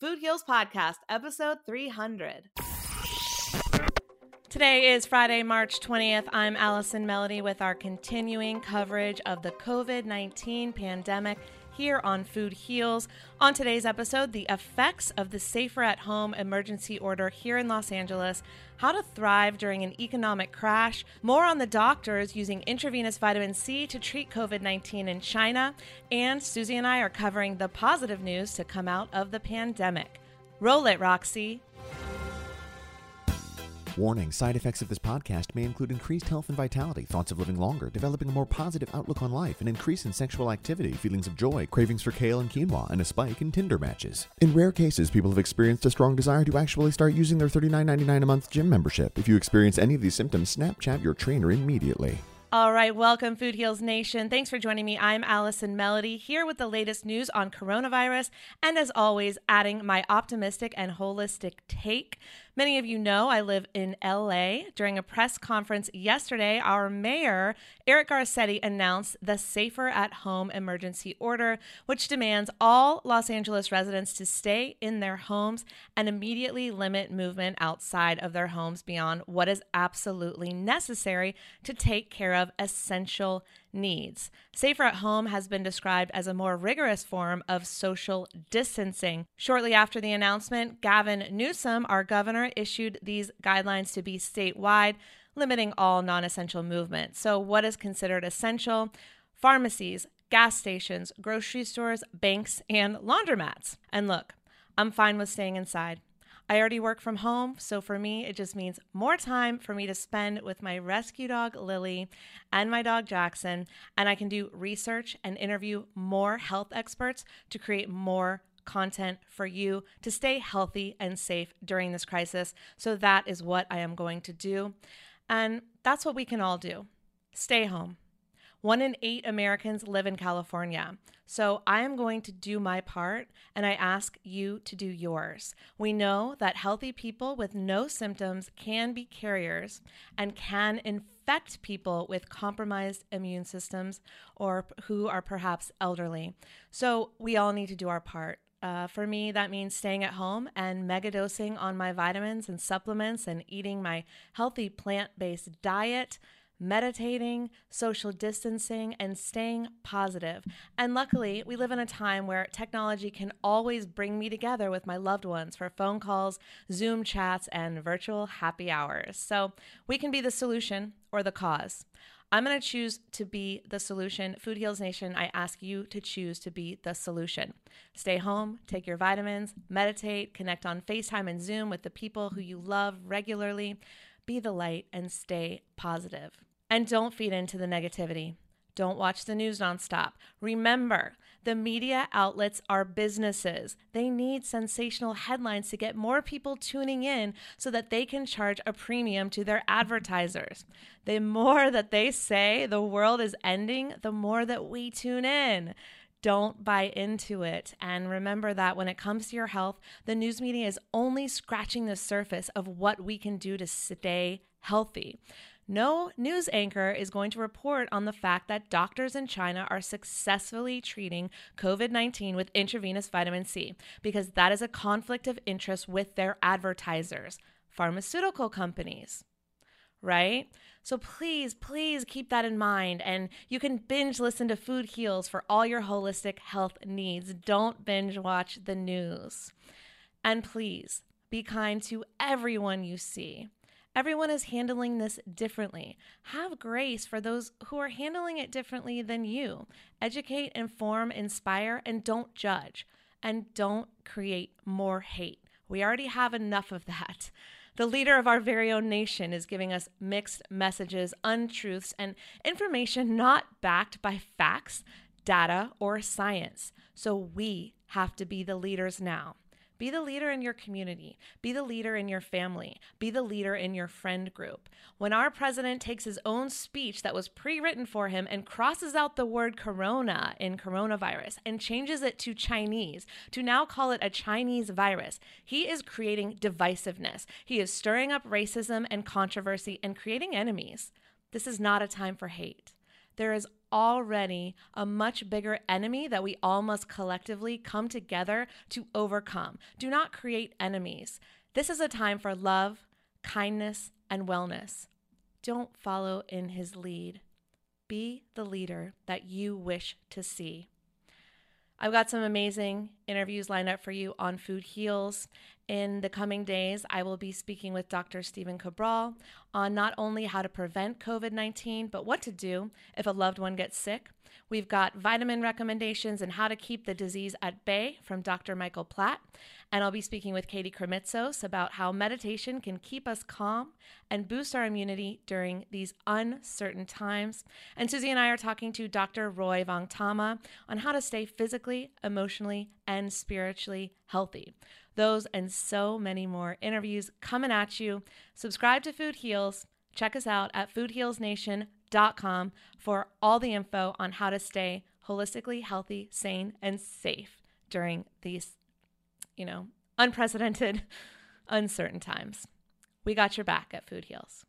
Food Heals Podcast, episode 300. Today is Friday, March 20th. I'm Allison Melody with our continuing coverage of the COVID 19 pandemic here on Food Heals. On today's episode, the effects of the Safer at Home emergency order here in Los Angeles, how to thrive during an economic crash, more on the doctors using intravenous vitamin C to treat COVID 19 in China, and Susie and I are covering the positive news to come out of the pandemic. Roll it, Roxy. Warning side effects of this podcast may include increased health and vitality, thoughts of living longer, developing a more positive outlook on life, an increase in sexual activity, feelings of joy, cravings for kale and quinoa, and a spike in Tinder matches. In rare cases, people have experienced a strong desire to actually start using their $39.99 a month gym membership. If you experience any of these symptoms, Snapchat your trainer immediately. All right, welcome, Food Heals Nation. Thanks for joining me. I'm Allison Melody here with the latest news on coronavirus, and as always, adding my optimistic and holistic take. Many of you know I live in LA. During a press conference yesterday, our mayor, Eric Garcetti, announced the Safer at Home emergency order, which demands all Los Angeles residents to stay in their homes and immediately limit movement outside of their homes beyond what is absolutely necessary to take care of essential needs. Safer at home has been described as a more rigorous form of social distancing. Shortly after the announcement, Gavin Newsom, our governor, issued these guidelines to be statewide, limiting all non essential movement. So, what is considered essential? Pharmacies, gas stations, grocery stores, banks, and laundromats. And look, I'm fine with staying inside. I already work from home, so for me, it just means more time for me to spend with my rescue dog, Lily, and my dog, Jackson. And I can do research and interview more health experts to create more content for you to stay healthy and safe during this crisis. So that is what I am going to do. And that's what we can all do stay home. One in eight Americans live in California. So I am going to do my part and I ask you to do yours. We know that healthy people with no symptoms can be carriers and can infect people with compromised immune systems or who are perhaps elderly. So we all need to do our part. Uh, for me, that means staying at home and megadosing on my vitamins and supplements and eating my healthy plant based diet meditating, social distancing, and staying positive. And luckily, we live in a time where technology can always bring me together with my loved ones for phone calls, Zoom chats, and virtual happy hours. So we can be the solution or the cause. I'm going to choose to be the solution. Food Heals Nation, I ask you to choose to be the solution. Stay home, take your vitamins, meditate, connect on FaceTime and Zoom with the people who you love regularly. Be the light and stay positive. And don't feed into the negativity. Don't watch the news nonstop. Remember, the media outlets are businesses. They need sensational headlines to get more people tuning in so that they can charge a premium to their advertisers. The more that they say the world is ending, the more that we tune in. Don't buy into it. And remember that when it comes to your health, the news media is only scratching the surface of what we can do to stay healthy. No news anchor is going to report on the fact that doctors in China are successfully treating COVID 19 with intravenous vitamin C because that is a conflict of interest with their advertisers, pharmaceutical companies, right? So please, please keep that in mind. And you can binge listen to Food Heals for all your holistic health needs. Don't binge watch the news. And please be kind to everyone you see. Everyone is handling this differently. Have grace for those who are handling it differently than you. Educate, inform, inspire, and don't judge. And don't create more hate. We already have enough of that. The leader of our very own nation is giving us mixed messages, untruths, and information not backed by facts, data, or science. So we have to be the leaders now. Be the leader in your community. Be the leader in your family. Be the leader in your friend group. When our president takes his own speech that was pre written for him and crosses out the word corona in coronavirus and changes it to Chinese to now call it a Chinese virus, he is creating divisiveness. He is stirring up racism and controversy and creating enemies. This is not a time for hate. There is already a much bigger enemy that we all must collectively come together to overcome. Do not create enemies. This is a time for love, kindness, and wellness. Don't follow in his lead. Be the leader that you wish to see. I've got some amazing interviews lined up for you on Food Heals. In the coming days, I will be speaking with Dr. Stephen Cabral on not only how to prevent COVID 19, but what to do if a loved one gets sick. We've got vitamin recommendations and how to keep the disease at bay from Dr. Michael Platt. And I'll be speaking with Katie Krimitsos about how meditation can keep us calm and boost our immunity during these uncertain times. And Susie and I are talking to Dr. Roy Vongtama on how to stay physically, emotionally, and spiritually healthy. Those and so many more interviews coming at you. Subscribe to Food Heals. Check us out at foodhealsnation.com for all the info on how to stay holistically healthy, sane, and safe during these, you know, unprecedented, uncertain times. We got your back at Food Heals.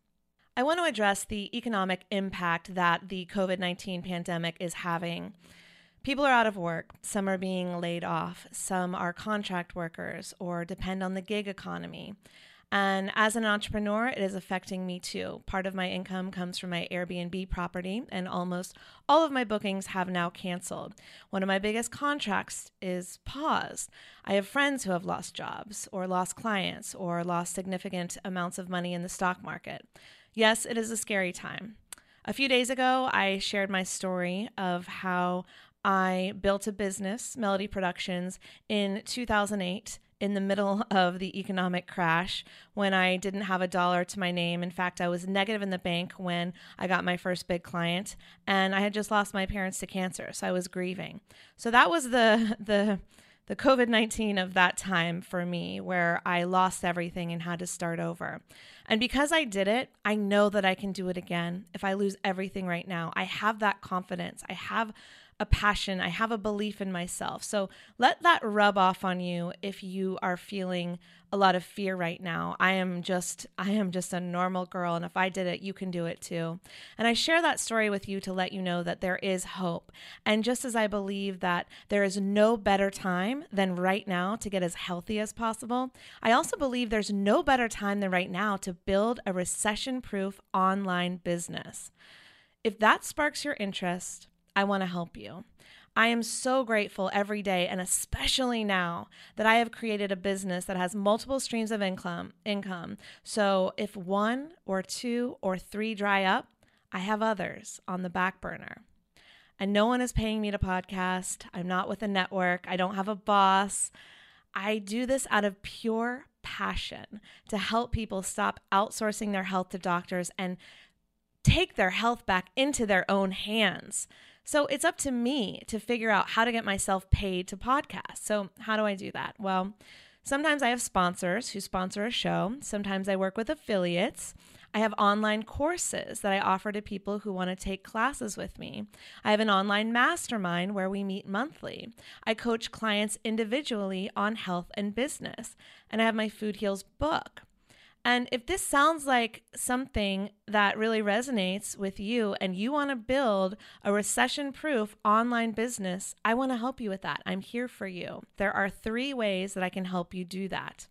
I want to address the economic impact that the COVID 19 pandemic is having. People are out of work. Some are being laid off. Some are contract workers or depend on the gig economy. And as an entrepreneur, it is affecting me too. Part of my income comes from my Airbnb property, and almost all of my bookings have now canceled. One of my biggest contracts is paused. I have friends who have lost jobs, or lost clients, or lost significant amounts of money in the stock market. Yes, it is a scary time. A few days ago, I shared my story of how I built a business, Melody Productions, in 2008 in the middle of the economic crash when I didn't have a dollar to my name. In fact, I was negative in the bank when I got my first big client and I had just lost my parents to cancer, so I was grieving. So that was the the the COVID-19 of that time for me where I lost everything and had to start over. And because I did it, I know that I can do it again. If I lose everything right now, I have that confidence. I have a passion. I have a belief in myself. So let that rub off on you if you are feeling a lot of fear right now. I am just I am just a normal girl and if I did it, you can do it too. And I share that story with you to let you know that there is hope. And just as I believe that there is no better time than right now to get as healthy as possible, I also believe there's no better time than right now to build a recession-proof online business. If that sparks your interest, I want to help you. I am so grateful every day and especially now that I have created a business that has multiple streams of income income. So if one or two or three dry up, I have others on the back burner. And no one is paying me to podcast. I'm not with a network. I don't have a boss. I do this out of pure passion to help people stop outsourcing their health to doctors and take their health back into their own hands. So it's up to me to figure out how to get myself paid to podcast. So, how do I do that? Well, sometimes I have sponsors who sponsor a show, sometimes I work with affiliates. I have online courses that I offer to people who want to take classes with me. I have an online mastermind where we meet monthly. I coach clients individually on health and business. And I have my Food Heals book. And if this sounds like something that really resonates with you and you want to build a recession proof online business, I want to help you with that. I'm here for you. There are three ways that I can help you do that.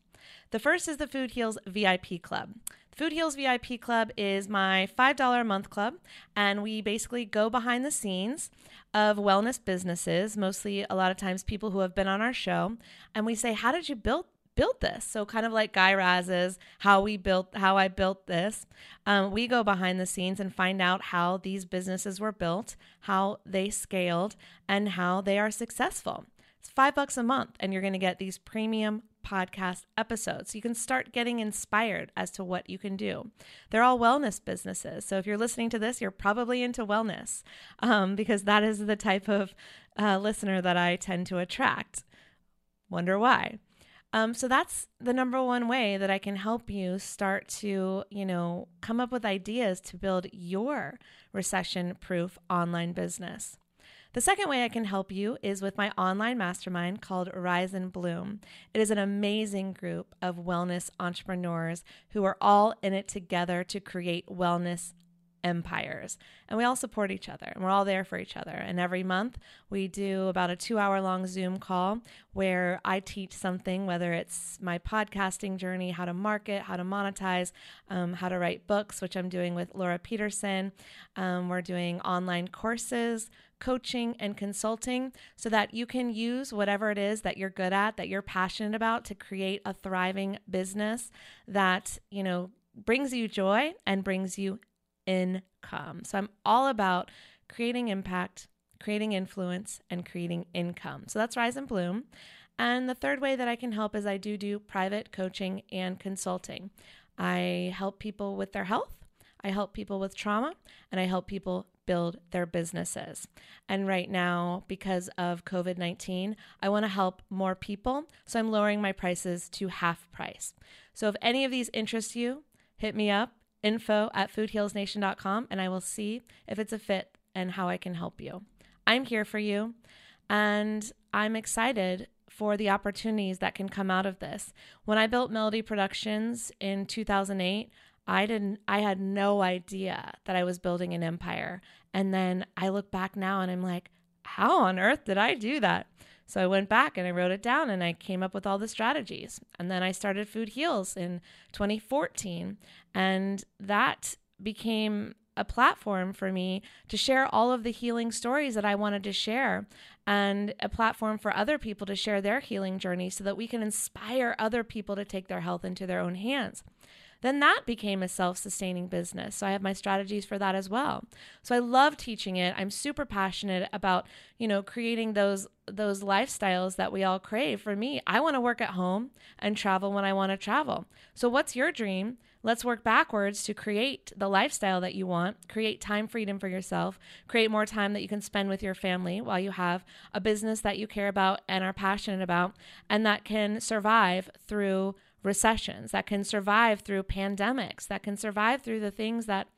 The first is the Food Heals VIP Club. Food Heals VIP Club is my $5 a month club, and we basically go behind the scenes of wellness businesses, mostly a lot of times people who have been on our show, and we say, How did you build built this. So kind of like Guy Raz's how we built how I built this. Um, we go behind the scenes and find out how these businesses were built, how they scaled, and how they are successful. It's five bucks a month, and you're going to get these premium podcast episodes. You can start getting inspired as to what you can do. They're all wellness businesses. So if you're listening to this, you're probably into wellness um, because that is the type of uh, listener that I tend to attract. Wonder why? Um, so that's the number one way that I can help you start to, you know, come up with ideas to build your recession proof online business. The second way I can help you is with my online mastermind called Rise and Bloom. It is an amazing group of wellness entrepreneurs who are all in it together to create wellness empires. And we all support each other and we're all there for each other. And every month we do about a two hour long Zoom call where I teach something, whether it's my podcasting journey, how to market, how to monetize, um, how to write books, which I'm doing with Laura Peterson. Um, we're doing online courses. Coaching and consulting so that you can use whatever it is that you're good at, that you're passionate about to create a thriving business that, you know, brings you joy and brings you income. So I'm all about creating impact, creating influence, and creating income. So that's Rise and Bloom. And the third way that I can help is I do do private coaching and consulting. I help people with their health, I help people with trauma, and I help people build their businesses. And right now, because of COVID 19, I want to help more people. So I'm lowering my prices to half price. So if any of these interest you, hit me up info at foodhealsnation.com and I will see if it's a fit and how I can help you. I'm here for you and I'm excited for the opportunities that can come out of this. When I built Melody Productions in 2008, I didn't I had no idea that I was building an empire. And then I look back now and I'm like, how on earth did I do that? So I went back and I wrote it down and I came up with all the strategies. And then I started Food Heals in 2014. And that became a platform for me to share all of the healing stories that I wanted to share and a platform for other people to share their healing journey so that we can inspire other people to take their health into their own hands then that became a self sustaining business. So I have my strategies for that as well. So I love teaching it. I'm super passionate about, you know, creating those those lifestyles that we all crave. For me, I want to work at home and travel when I want to travel. So what's your dream? Let's work backwards to create the lifestyle that you want, create time freedom for yourself, create more time that you can spend with your family while you have a business that you care about and are passionate about, and that can survive through recessions, that can survive through pandemics, that can survive through the things that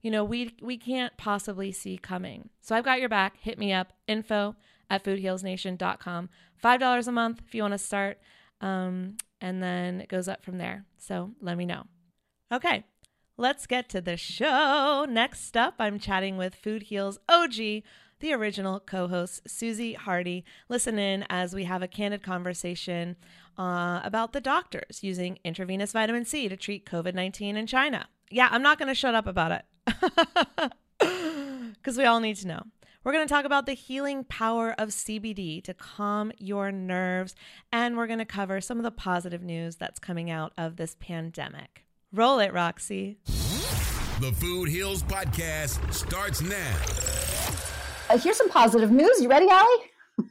you know we we can't possibly see coming. So I've got your back. Hit me up info at foodhealsnation.com. Five dollars a month if you want to start, um, and then it goes up from there. So let me know. Okay, let's get to the show. Next up, I'm chatting with Food Heals OG the original co host, Susie Hardy. Listen in as we have a candid conversation uh, about the doctors using intravenous vitamin C to treat COVID 19 in China. Yeah, I'm not going to shut up about it because we all need to know. We're going to talk about the healing power of CBD to calm your nerves, and we're going to cover some of the positive news that's coming out of this pandemic. Roll it, Roxy. The Food Heals Podcast starts now. Uh, here's some positive news. You ready, Allie?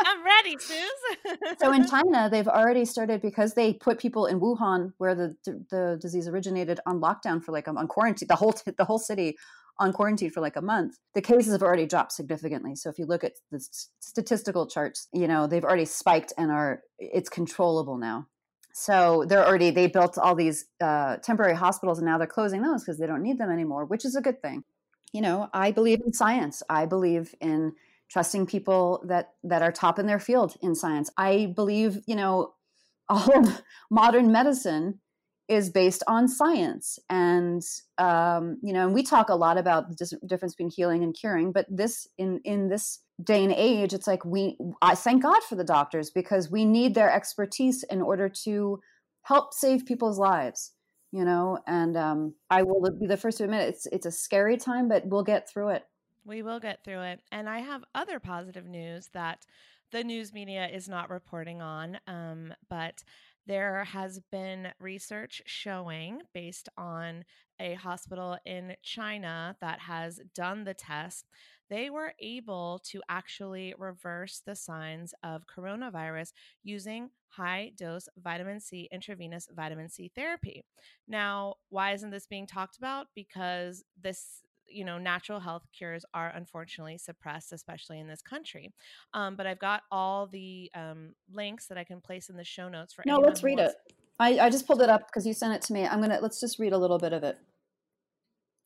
I'm ready, Suze. so in China, they've already started because they put people in Wuhan, where the the disease originated, on lockdown for like a, on quarantine. The whole the whole city on quarantine for like a month. The cases have already dropped significantly. So if you look at the statistical charts, you know they've already spiked and are it's controllable now. So they're already they built all these uh, temporary hospitals and now they're closing those because they don't need them anymore, which is a good thing. You know, I believe in science. I believe in trusting people that that are top in their field in science. I believe, you know, all of modern medicine is based on science, and um, you know, and we talk a lot about the difference between healing and curing. But this in in this day and age, it's like we I thank God for the doctors because we need their expertise in order to help save people's lives you know and um, i will be the first to admit it's it's a scary time but we'll get through it we will get through it. And I have other positive news that the news media is not reporting on, um, but there has been research showing, based on a hospital in China that has done the test, they were able to actually reverse the signs of coronavirus using high dose vitamin C, intravenous vitamin C therapy. Now, why isn't this being talked about? Because this you know natural health cures are unfortunately suppressed especially in this country um, but i've got all the um, links that i can place in the show notes for no let's read it I, I just pulled it up because you sent it to me i'm gonna let's just read a little bit of it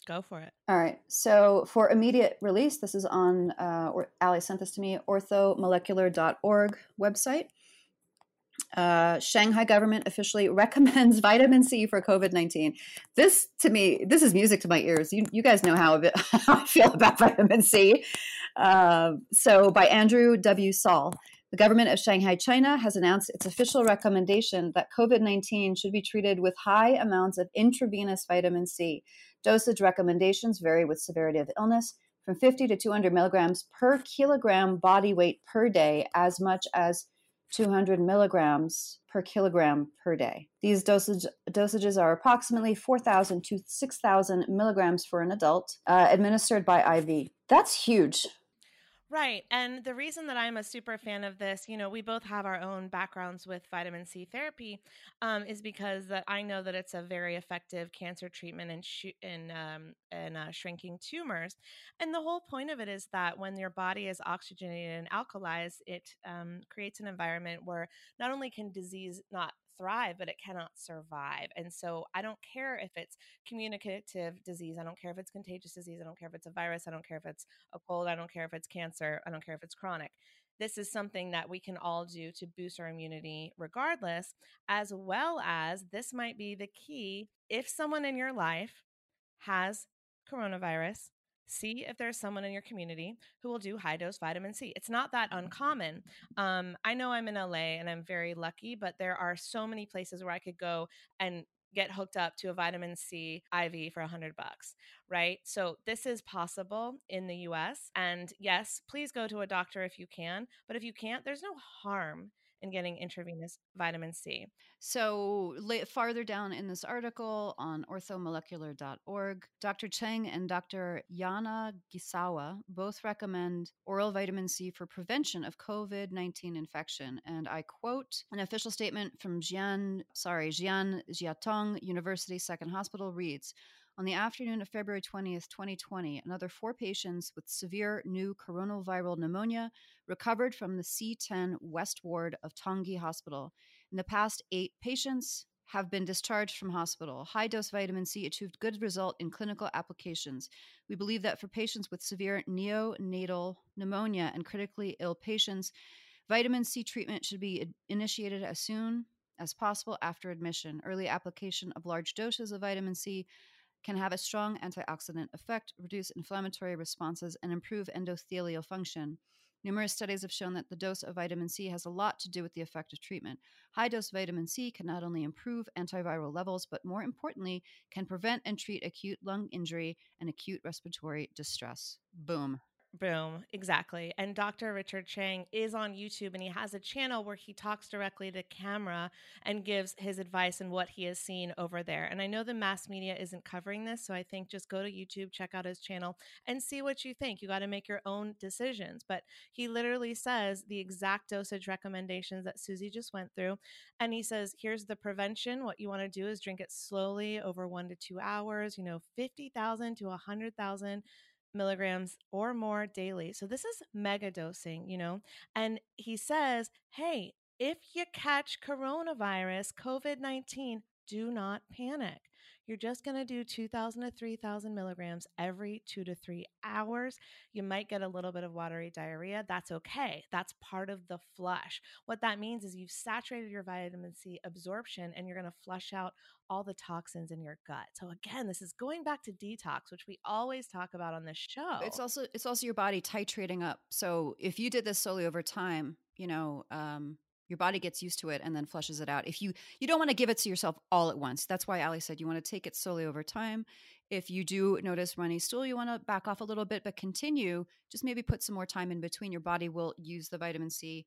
go for it all right so for immediate release this is on uh, or ali sent this to me orthomolecular.org website Uh, Shanghai government officially recommends vitamin C for COVID 19. This, to me, this is music to my ears. You, you guys know how, how I feel about vitamin C. Uh, so, by Andrew W. Saul. The government of Shanghai, China has announced its official recommendation that COVID 19 should be treated with high amounts of intravenous vitamin C. Dosage recommendations vary with severity of illness from 50 to 200 milligrams per kilogram body weight per day, as much as 200 milligrams per kilogram per day. These dosage, dosages are approximately 4,000 to 6,000 milligrams for an adult, uh, administered by IV. That's huge. Right. And the reason that I'm a super fan of this, you know, we both have our own backgrounds with vitamin C therapy, um, is because that I know that it's a very effective cancer treatment in sh- in um, in uh, shrinking tumors. And the whole point of it is that when your body is oxygenated and alkalized, it um, creates an environment where not only can disease not thrive, but it cannot survive. And so I don't care if it's communicative disease. I don't care if it's contagious disease. I don't care if it's a virus. I don't care if it's a cold. I don't care if it's cancer. I don't care if it's chronic. This is something that we can all do to boost our immunity regardless, as well as this might be the key. If someone in your life has coronavirus, see if there's someone in your community who will do high dose vitamin C. It's not that uncommon. Um, I know I'm in LA and I'm very lucky, but there are so many places where I could go and get hooked up to a vitamin C IV for a hundred bucks, right? So this is possible in the US. And yes, please go to a doctor if you can. But if you can't, there's no harm in getting intravenous vitamin C. So, farther down in this article on orthomolecular.org, Dr. Cheng and Dr. Yana Gisawa both recommend oral vitamin C for prevention of COVID 19 infection. And I quote an official statement from Jian, sorry, Jian Jiaotong University Second Hospital reads, on the afternoon of February 20th, 2020, another four patients with severe new coronavirus pneumonia recovered from the C10 West Ward of Tongji Hospital. In the past, eight patients have been discharged from hospital. High dose vitamin C achieved good result in clinical applications. We believe that for patients with severe neonatal pneumonia and critically ill patients, vitamin C treatment should be initiated as soon as possible after admission. Early application of large doses of vitamin C can have a strong antioxidant effect, reduce inflammatory responses, and improve endothelial function. Numerous studies have shown that the dose of vitamin C has a lot to do with the effect of treatment. High dose vitamin C can not only improve antiviral levels, but more importantly, can prevent and treat acute lung injury and acute respiratory distress. Boom. Boom, exactly. And Dr. Richard Cheng is on YouTube and he has a channel where he talks directly to camera and gives his advice and what he has seen over there. And I know the mass media isn't covering this, so I think just go to YouTube, check out his channel, and see what you think. You got to make your own decisions. But he literally says the exact dosage recommendations that Susie just went through. And he says, here's the prevention. What you want to do is drink it slowly over one to two hours, you know, 50,000 to 100,000 milligrams or more daily. So this is mega dosing, you know? And he says, hey, if you catch coronavirus, COVID 19, do not panic. You're just going to do 2,000 to 3,000 milligrams every two to three hours. You might get a little bit of watery diarrhea. That's okay. That's part of the flush. What that means is you've saturated your vitamin C absorption and you're going to flush out all the toxins in your gut. So again, this is going back to detox, which we always talk about on this show. It's also it's also your body titrating up. So if you did this slowly over time, you know, um, your body gets used to it and then flushes it out if you you don't want to give it to yourself all at once that's why ali said you want to take it slowly over time if you do notice runny stool you want to back off a little bit but continue just maybe put some more time in between your body will use the vitamin c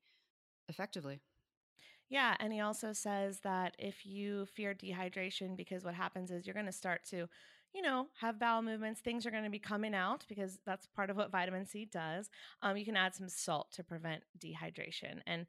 effectively yeah and he also says that if you fear dehydration because what happens is you're going to start to you know, have bowel movements. Things are going to be coming out because that's part of what vitamin C does. Um, you can add some salt to prevent dehydration. And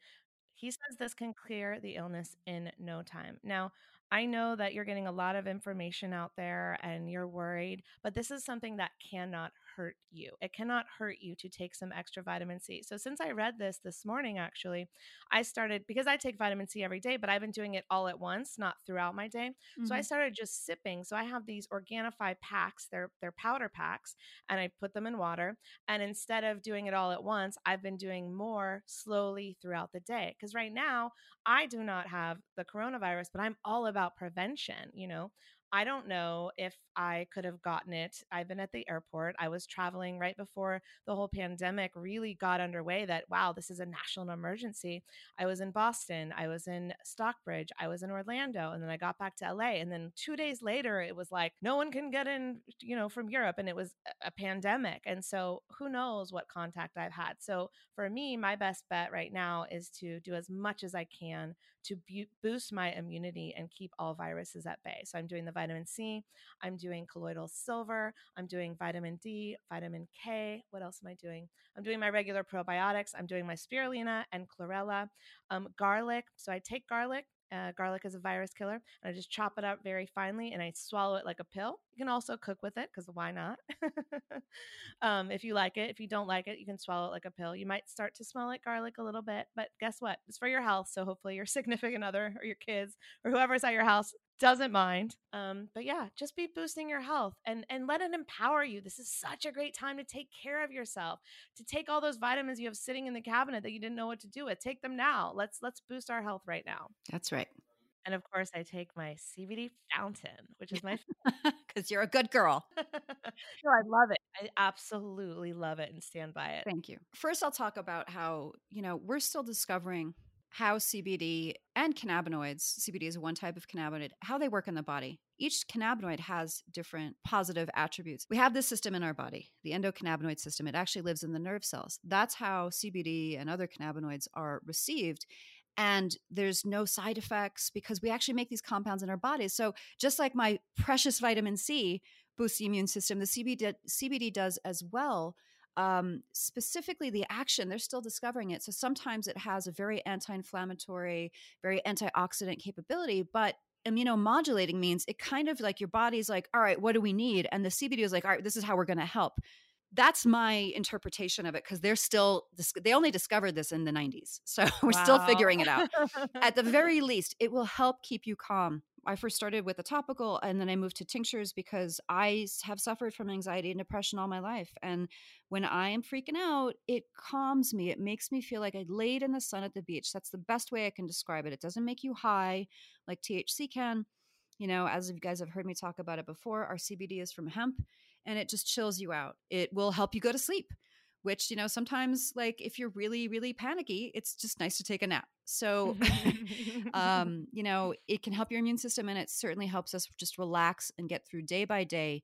he says this can clear the illness in no time. Now, I know that you're getting a lot of information out there and you're worried, but this is something that cannot hurt you. It cannot hurt you to take some extra vitamin C. So, since I read this this morning, actually, I started because I take vitamin C every day, but I've been doing it all at once, not throughout my day. Mm-hmm. So, I mm-hmm. started just sipping. So, I have these Organifi packs, they're, they're powder packs, and I put them in water. And instead of doing it all at once, I've been doing more slowly throughout the day. Because right now, I do not have the coronavirus, but I'm all about prevention. You know, I don't know if I could have gotten it. I've been at the airport. I was traveling right before the whole pandemic really got underway that, wow, this is a national emergency. I was in Boston. I was in Stockbridge. I was in Orlando. And then I got back to LA. And then two days later, it was like, no one can get in, you know, from Europe. And it was a pandemic. And so who knows what contact I've had. So for me, my best bet right now is to do as much as I can to bu- boost my immunity and keep all viruses at bay. So I'm doing the vitamin C, I'm doing colloidal silver, I'm doing vitamin D, vitamin K. What else am I doing? I'm doing my regular probiotics, I'm doing my spirulina and chlorella, um, garlic. So I take garlic, uh, garlic is a virus killer. And I just chop it up very finely and I swallow it like a pill. You can also cook with it because why not? um, if you like it. If you don't like it, you can swallow it like a pill. You might start to smell like garlic a little bit, but guess what? It's for your health. So hopefully your significant other or your kids or whoever's at your house doesn't mind. Um, but yeah, just be boosting your health and and let it empower you. This is such a great time to take care of yourself, to take all those vitamins you have sitting in the cabinet that you didn't know what to do with. Take them now. Let's let's boost our health right now. That's right. And of course, I take my CBD fountain, which is my because you're a good girl. no, I love it. I absolutely love it and stand by it. Thank you. First, I'll talk about how you know we're still discovering how CBD and cannabinoids, CBD is one type of cannabinoid, how they work in the body. Each cannabinoid has different positive attributes. We have this system in our body, the endocannabinoid system. It actually lives in the nerve cells. That's how CBD and other cannabinoids are received. And there's no side effects because we actually make these compounds in our bodies. So, just like my precious vitamin C boosts the immune system, the CBD, CBD does as well um, specifically the action, they're still discovering it. So sometimes it has a very anti inflammatory, very antioxidant capability, but immunomodulating means it kind of like your body's like, all right, what do we need? And the CBD is like, all right, this is how we're going to help. That's my interpretation of it because they're still, they only discovered this in the 90s. So we're wow. still figuring it out. At the very least, it will help keep you calm I first started with a topical and then I moved to tinctures because I have suffered from anxiety and depression all my life. And when I am freaking out, it calms me. It makes me feel like I laid in the sun at the beach. That's the best way I can describe it. It doesn't make you high like THC can. You know, as you guys have heard me talk about it before, our CBD is from hemp and it just chills you out. It will help you go to sleep which you know sometimes like if you're really really panicky it's just nice to take a nap so um you know it can help your immune system and it certainly helps us just relax and get through day by day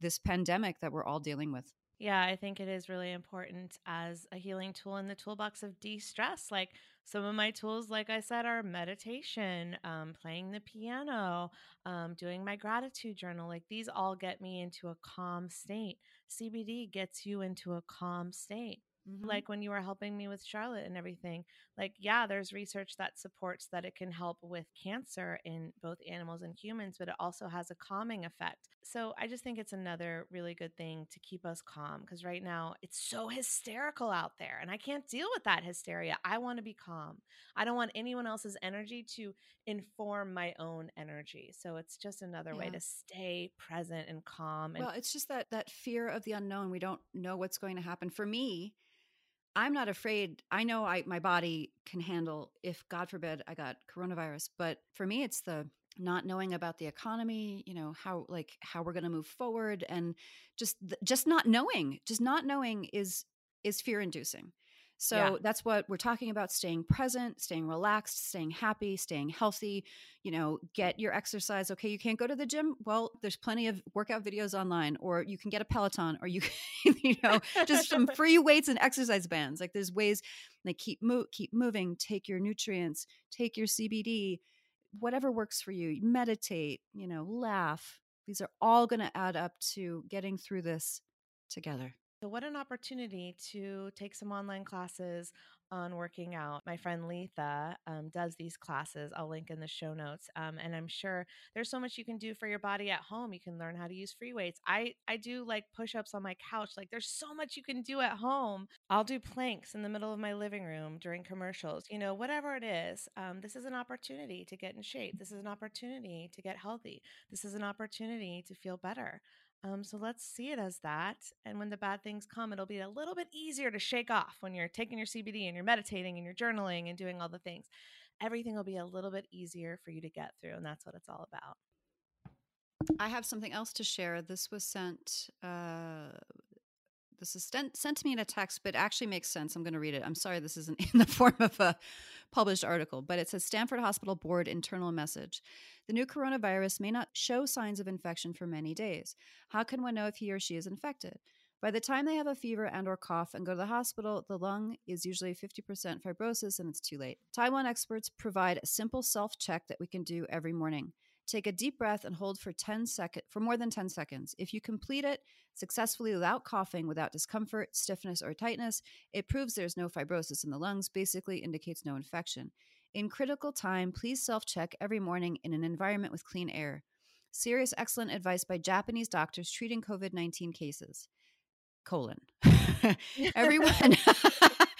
this pandemic that we're all dealing with yeah, I think it is really important as a healing tool in the toolbox of de stress. Like some of my tools, like I said, are meditation, um, playing the piano, um, doing my gratitude journal. Like these all get me into a calm state. CBD gets you into a calm state. Mm-hmm. Like when you were helping me with Charlotte and everything, like, yeah, there's research that supports that it can help with cancer in both animals and humans, but it also has a calming effect. So I just think it's another really good thing to keep us calm because right now it's so hysterical out there and I can't deal with that hysteria. I want to be calm. I don't want anyone else's energy to inform my own energy. So it's just another yeah. way to stay present and calm. And- well, it's just that that fear of the unknown. We don't know what's going to happen. For me, I'm not afraid. I know I my body can handle if God forbid I got coronavirus, but for me it's the not knowing about the economy, you know, how like how we're going to move forward and just just not knowing, just not knowing is is fear inducing. So yeah. that's what we're talking about staying present, staying relaxed, staying happy, staying healthy, you know, get your exercise. Okay, you can't go to the gym? Well, there's plenty of workout videos online or you can get a Peloton or you can, you know, just some free weights and exercise bands. Like there's ways like keep mo- keep moving, take your nutrients, take your CBD, whatever works for you. Meditate, you know, laugh. These are all going to add up to getting through this together. So, what an opportunity to take some online classes on working out. My friend Letha um, does these classes. I'll link in the show notes. Um, and I'm sure there's so much you can do for your body at home. You can learn how to use free weights. I, I do like push ups on my couch. Like, there's so much you can do at home. I'll do planks in the middle of my living room during commercials, you know, whatever it is. Um, this is an opportunity to get in shape. This is an opportunity to get healthy. This is an opportunity to feel better. Um, so let's see it as that. And when the bad things come, it'll be a little bit easier to shake off when you're taking your CBD and you're meditating and you're journaling and doing all the things. Everything will be a little bit easier for you to get through. And that's what it's all about. I have something else to share. This was sent uh, this is sent, sent to me in a text, but actually makes sense. I'm going to read it. I'm sorry this isn't in the form of a published article, but it says Stanford Hospital Board internal message. The new coronavirus may not show signs of infection for many days. How can one know if he or she is infected? By the time they have a fever and or cough and go to the hospital, the lung is usually 50% fibrosis and it's too late. Taiwan experts provide a simple self-check that we can do every morning. Take a deep breath and hold for 10 seconds for more than 10 seconds. If you complete it successfully without coughing, without discomfort, stiffness, or tightness, it proves there's no fibrosis in the lungs, basically indicates no infection. In critical time, please self-check every morning in an environment with clean air. Serious excellent advice by Japanese doctors treating COVID-19 cases. Colon. everyone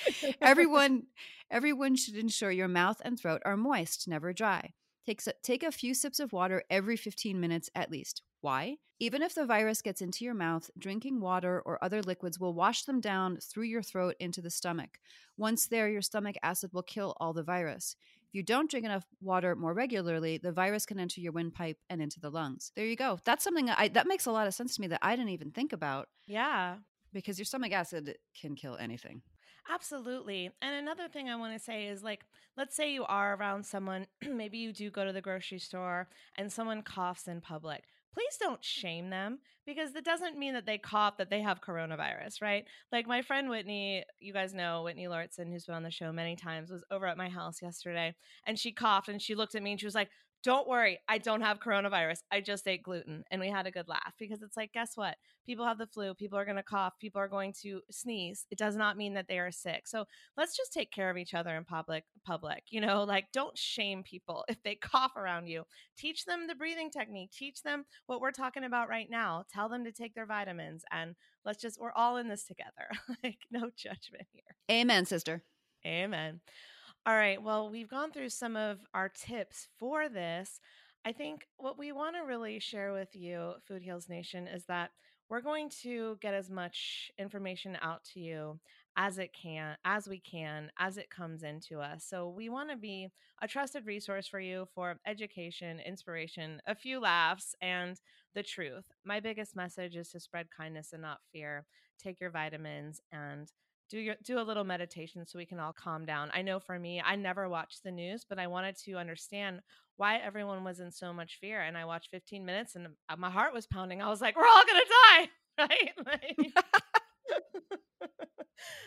everyone everyone should ensure your mouth and throat are moist, never dry. Take, take a few sips of water every 15 minutes at least. Why? Even if the virus gets into your mouth, drinking water or other liquids will wash them down through your throat into the stomach. Once there, your stomach acid will kill all the virus. If you don't drink enough water more regularly, the virus can enter your windpipe and into the lungs. There you go. That's something I, that makes a lot of sense to me that I didn't even think about. Yeah. Because your stomach acid can kill anything. Absolutely. And another thing I want to say is like, let's say you are around someone, maybe you do go to the grocery store and someone coughs in public. Please don't shame them because that doesn't mean that they cough that they have coronavirus, right? Like my friend Whitney, you guys know Whitney Lauritsen, who's been on the show many times, was over at my house yesterday and she coughed and she looked at me and she was like, don't worry, I don't have coronavirus. I just ate gluten. And we had a good laugh because it's like, guess what? People have the flu. People are going to cough. People are going to sneeze. It does not mean that they are sick. So let's just take care of each other in public. Public, you know, like don't shame people if they cough around you. Teach them the breathing technique. Teach them what we're talking about right now. Tell them to take their vitamins. And let's just, we're all in this together. like, no judgment here. Amen, sister. Amen. All right. Well, we've gone through some of our tips for this. I think what we want to really share with you, Food Heals Nation, is that we're going to get as much information out to you as it can, as we can, as it comes into us. So we want to be a trusted resource for you for education, inspiration, a few laughs, and the truth. My biggest message is to spread kindness and not fear. Take your vitamins and do your do a little meditation so we can all calm down. I know for me, I never watched the news, but I wanted to understand why everyone was in so much fear. And I watched 15 minutes, and uh, my heart was pounding. I was like, "We're all gonna die!" Right? Like,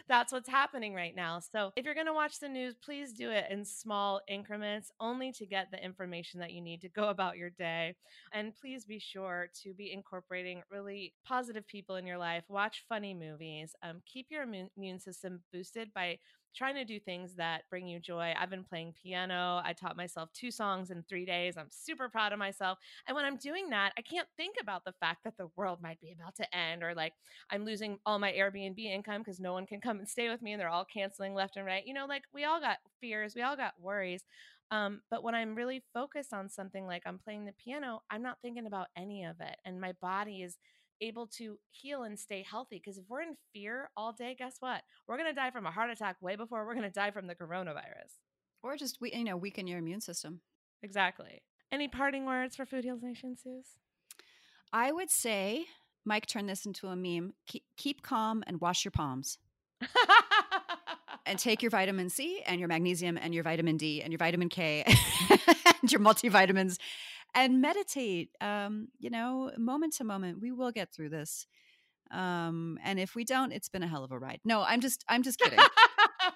that's what's happening right now. So, if you're going to watch the news, please do it in small increments, only to get the information that you need to go about your day. And please be sure to be incorporating really positive people in your life. Watch funny movies. Um, keep your immune system boosted by trying to do things that bring you joy. I've been playing piano. I taught myself two songs in three days. I'm super proud of myself. And when I'm doing that, I can't think about the fact that the world might be about to end or like I'm losing all my Airbnb income because no one can come and stay with me and they're all canceling left and right. You know, like we all got fears, we all got worries. Um, but when I'm really focused on something like I'm playing the piano, I'm not thinking about any of it. And my body is able to heal and stay healthy. Because if we're in fear all day, guess what? We're going to die from a heart attack way before we're going to die from the coronavirus. Or just we, you know, weaken your immune system. Exactly. Any parting words for Food Heals Nation, Suze? I would say, Mike turned this into a meme. Keep, keep calm and wash your palms. and take your vitamin C and your magnesium and your vitamin D and your vitamin K and your multivitamins and meditate um, you know moment to moment we will get through this um, and if we don't it's been a hell of a ride no i'm just i'm just kidding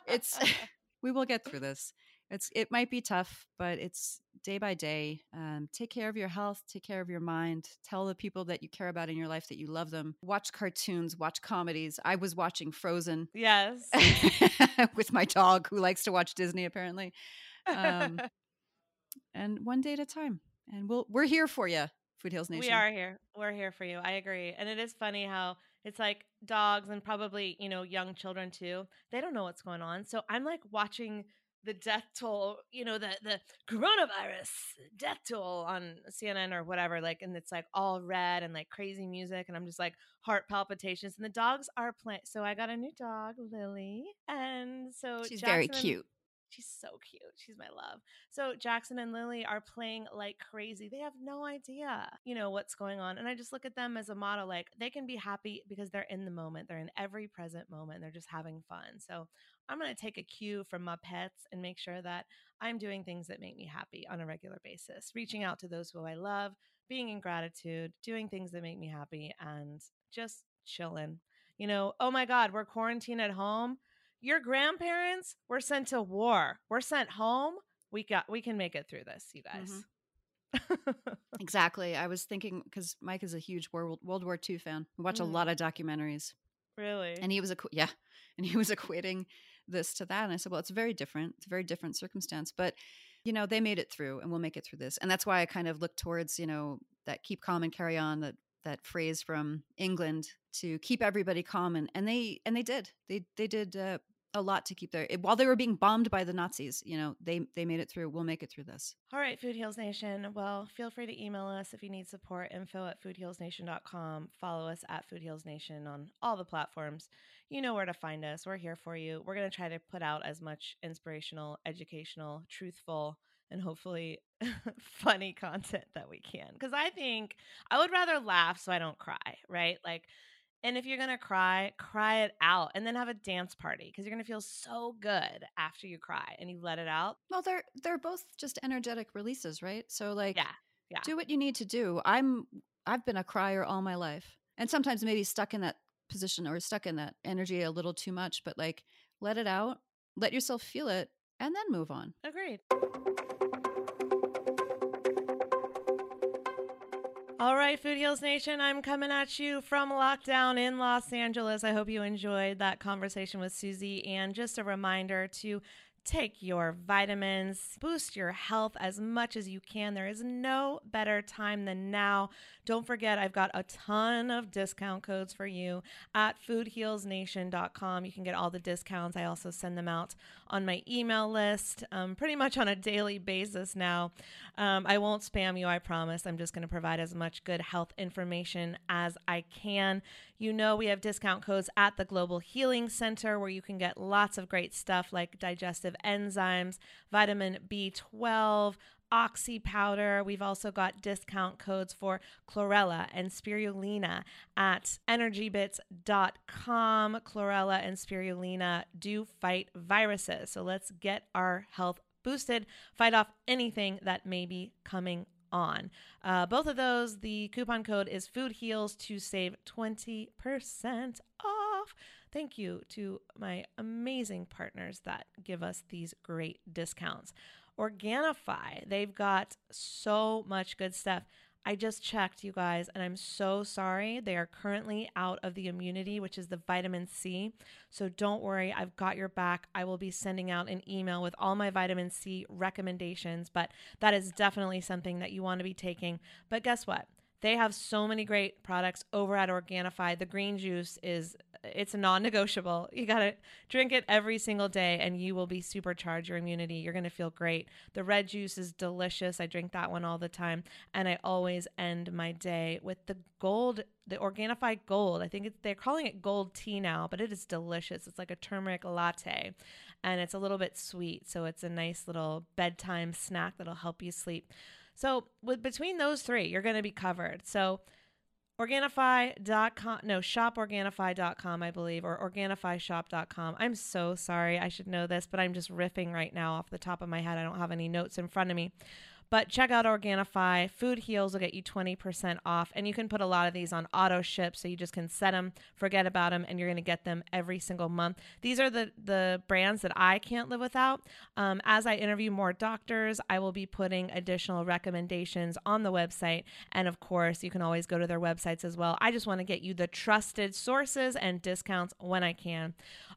it's we will get through this it's it might be tough but it's day by day. Um, take care of your health, take care of your mind. Tell the people that you care about in your life that you love them. Watch cartoons, watch comedies. I was watching Frozen. Yes. with my dog who likes to watch Disney apparently. Um, and one day at a time. And we'll we're here for you, Food Heals Nation. We are here. We're here for you. I agree. And it is funny how it's like dogs and probably, you know, young children too. They don't know what's going on. So I'm like watching the death toll, you know, the the coronavirus death toll on CNN or whatever, like, and it's like all red and like crazy music, and I'm just like heart palpitations, and the dogs are playing. So I got a new dog, Lily, and so she's Jackson very cute. She's so cute. She's my love. So Jackson and Lily are playing like crazy. They have no idea, you know, what's going on. And I just look at them as a model like they can be happy because they're in the moment. They're in every present moment. They're just having fun. So I'm going to take a cue from my pets and make sure that I'm doing things that make me happy on a regular basis, reaching out to those who I love, being in gratitude, doing things that make me happy, and just chilling. You know, oh my God, we're quarantined at home your grandparents were sent to war. We're sent home. We got we can make it through this, you guys. Exactly. I was thinking because Mike is a huge World World War II fan. We watch a Mm. lot of documentaries, really? and he was equ- yeah, and he was equating this to that. And I said, well, it's very different. It's a very different circumstance, but you know, they made it through, and we'll make it through this. And that's why I kind of look towards you know that keep calm and carry on that that phrase from England to keep everybody calm, and and they and they did they they did. Uh, a lot to keep their while they were being bombed by the Nazis. You know, they they made it through. We'll make it through this. All right, Food Heals Nation. Well, feel free to email us if you need support. Info at foodhealsnation.com. Follow us at Food Heals Nation on all the platforms. You know where to find us. We're here for you. We're going to try to put out as much inspirational, educational, truthful, and hopefully funny content that we can. Because I think I would rather laugh so I don't cry, right? Like, and if you're gonna cry, cry it out and then have a dance party because you're gonna feel so good after you cry and you let it out. Well, they're they're both just energetic releases, right? So like Yeah. Yeah. do what you need to do. I'm I've been a crier all my life. And sometimes maybe stuck in that position or stuck in that energy a little too much, but like let it out, let yourself feel it and then move on. Agreed. All right, Food Heals Nation, I'm coming at you from lockdown in Los Angeles. I hope you enjoyed that conversation with Susie. And just a reminder to take your vitamins, boost your health as much as you can. There is no better time than now. Don't forget, I've got a ton of discount codes for you at foodhealsnation.com. You can get all the discounts. I also send them out on my email list um, pretty much on a daily basis now. Um, I won't spam you, I promise. I'm just going to provide as much good health information as I can. You know, we have discount codes at the Global Healing Center where you can get lots of great stuff like digestive enzymes, vitamin B12, oxy powder. We've also got discount codes for chlorella and spirulina at energybits.com. Chlorella and spirulina do fight viruses. So let's get our health boosted, fight off anything that may be coming on. Uh, both of those, the coupon code is Food Heals to save 20% off. Thank you to my amazing partners that give us these great discounts. Organifi, they've got so much good stuff. I just checked, you guys, and I'm so sorry. They are currently out of the immunity, which is the vitamin C. So don't worry, I've got your back. I will be sending out an email with all my vitamin C recommendations, but that is definitely something that you want to be taking. But guess what? They have so many great products over at Organifi. The green juice is it's non-negotiable. You got to drink it every single day and you will be supercharged your immunity. You're going to feel great. The red juice is delicious. I drink that one all the time and I always end my day with the gold the Organifi Gold. I think they're calling it gold tea now, but it is delicious. It's like a turmeric latte and it's a little bit sweet, so it's a nice little bedtime snack that'll help you sleep. So, with between those three, you're going to be covered. So, Organifi.com, no, shoporganifi.com, I believe, or organifishop.com. I'm so sorry. I should know this, but I'm just riffing right now off the top of my head. I don't have any notes in front of me. But check out Organifi. Food Heals will get you 20% off. And you can put a lot of these on auto ship. So you just can set them, forget about them, and you're going to get them every single month. These are the, the brands that I can't live without. Um, as I interview more doctors, I will be putting additional recommendations on the website. And of course, you can always go to their websites as well. I just want to get you the trusted sources and discounts when I can.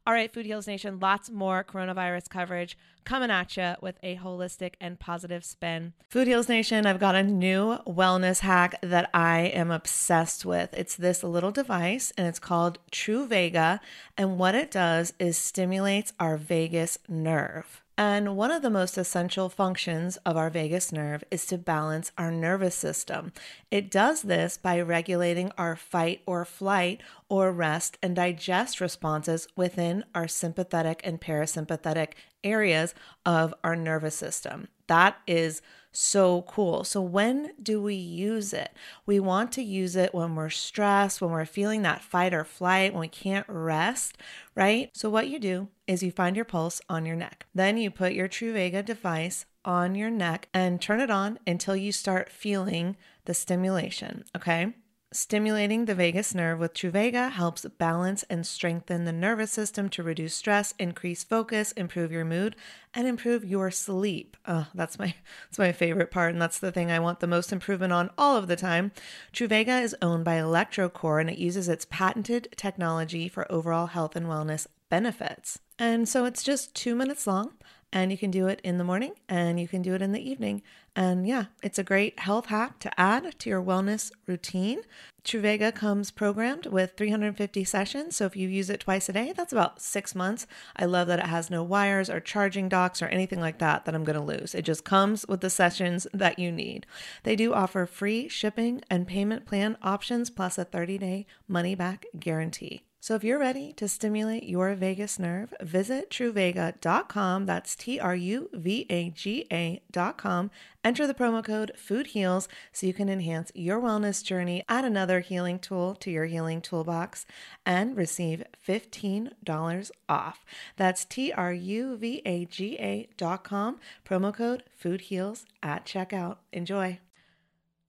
All right, Food Heals Nation, lots more coronavirus coverage coming at you with a holistic and positive spin. Food Heals Nation, I've got a new wellness hack that I am obsessed with. It's this little device and it's called Truvaga. And what it does is stimulates our vagus nerve. And one of the most essential functions of our vagus nerve is to balance our nervous system. It does this by regulating our fight or flight or rest and digest responses within our sympathetic and parasympathetic areas of our nervous system. That is so cool. So, when do we use it? We want to use it when we're stressed, when we're feeling that fight or flight, when we can't rest, right? So, what you do is you find your pulse on your neck. Then you put your Truvaga device on your neck and turn it on until you start feeling the stimulation, okay? Stimulating the vagus nerve with Truvaga helps balance and strengthen the nervous system to reduce stress, increase focus, improve your mood, and improve your sleep. Oh, that's my that's my favorite part, and that's the thing I want the most improvement on all of the time. Truvaga is owned by electroCore and it uses its patented technology for overall health and wellness benefits. And so it's just two minutes long and you can do it in the morning and you can do it in the evening. And yeah, it's a great health hack to add to your wellness routine. Truvaga comes programmed with 350 sessions. So if you use it twice a day, that's about six months. I love that it has no wires or charging docks or anything like that that I'm going to lose. It just comes with the sessions that you need. They do offer free shipping and payment plan options plus a 30 day money back guarantee. So if you're ready to stimulate your vagus nerve, visit truvaga.com. That's T R U V A G A.com. Enter the promo code Food Heals so you can enhance your wellness journey, add another healing tool to your healing toolbox, and receive $15 off. That's T R U V A G A.com. Promo code Food Heals at checkout. Enjoy.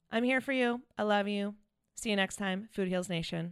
I'm here for you. I love you. See you next time, Food Heals Nation.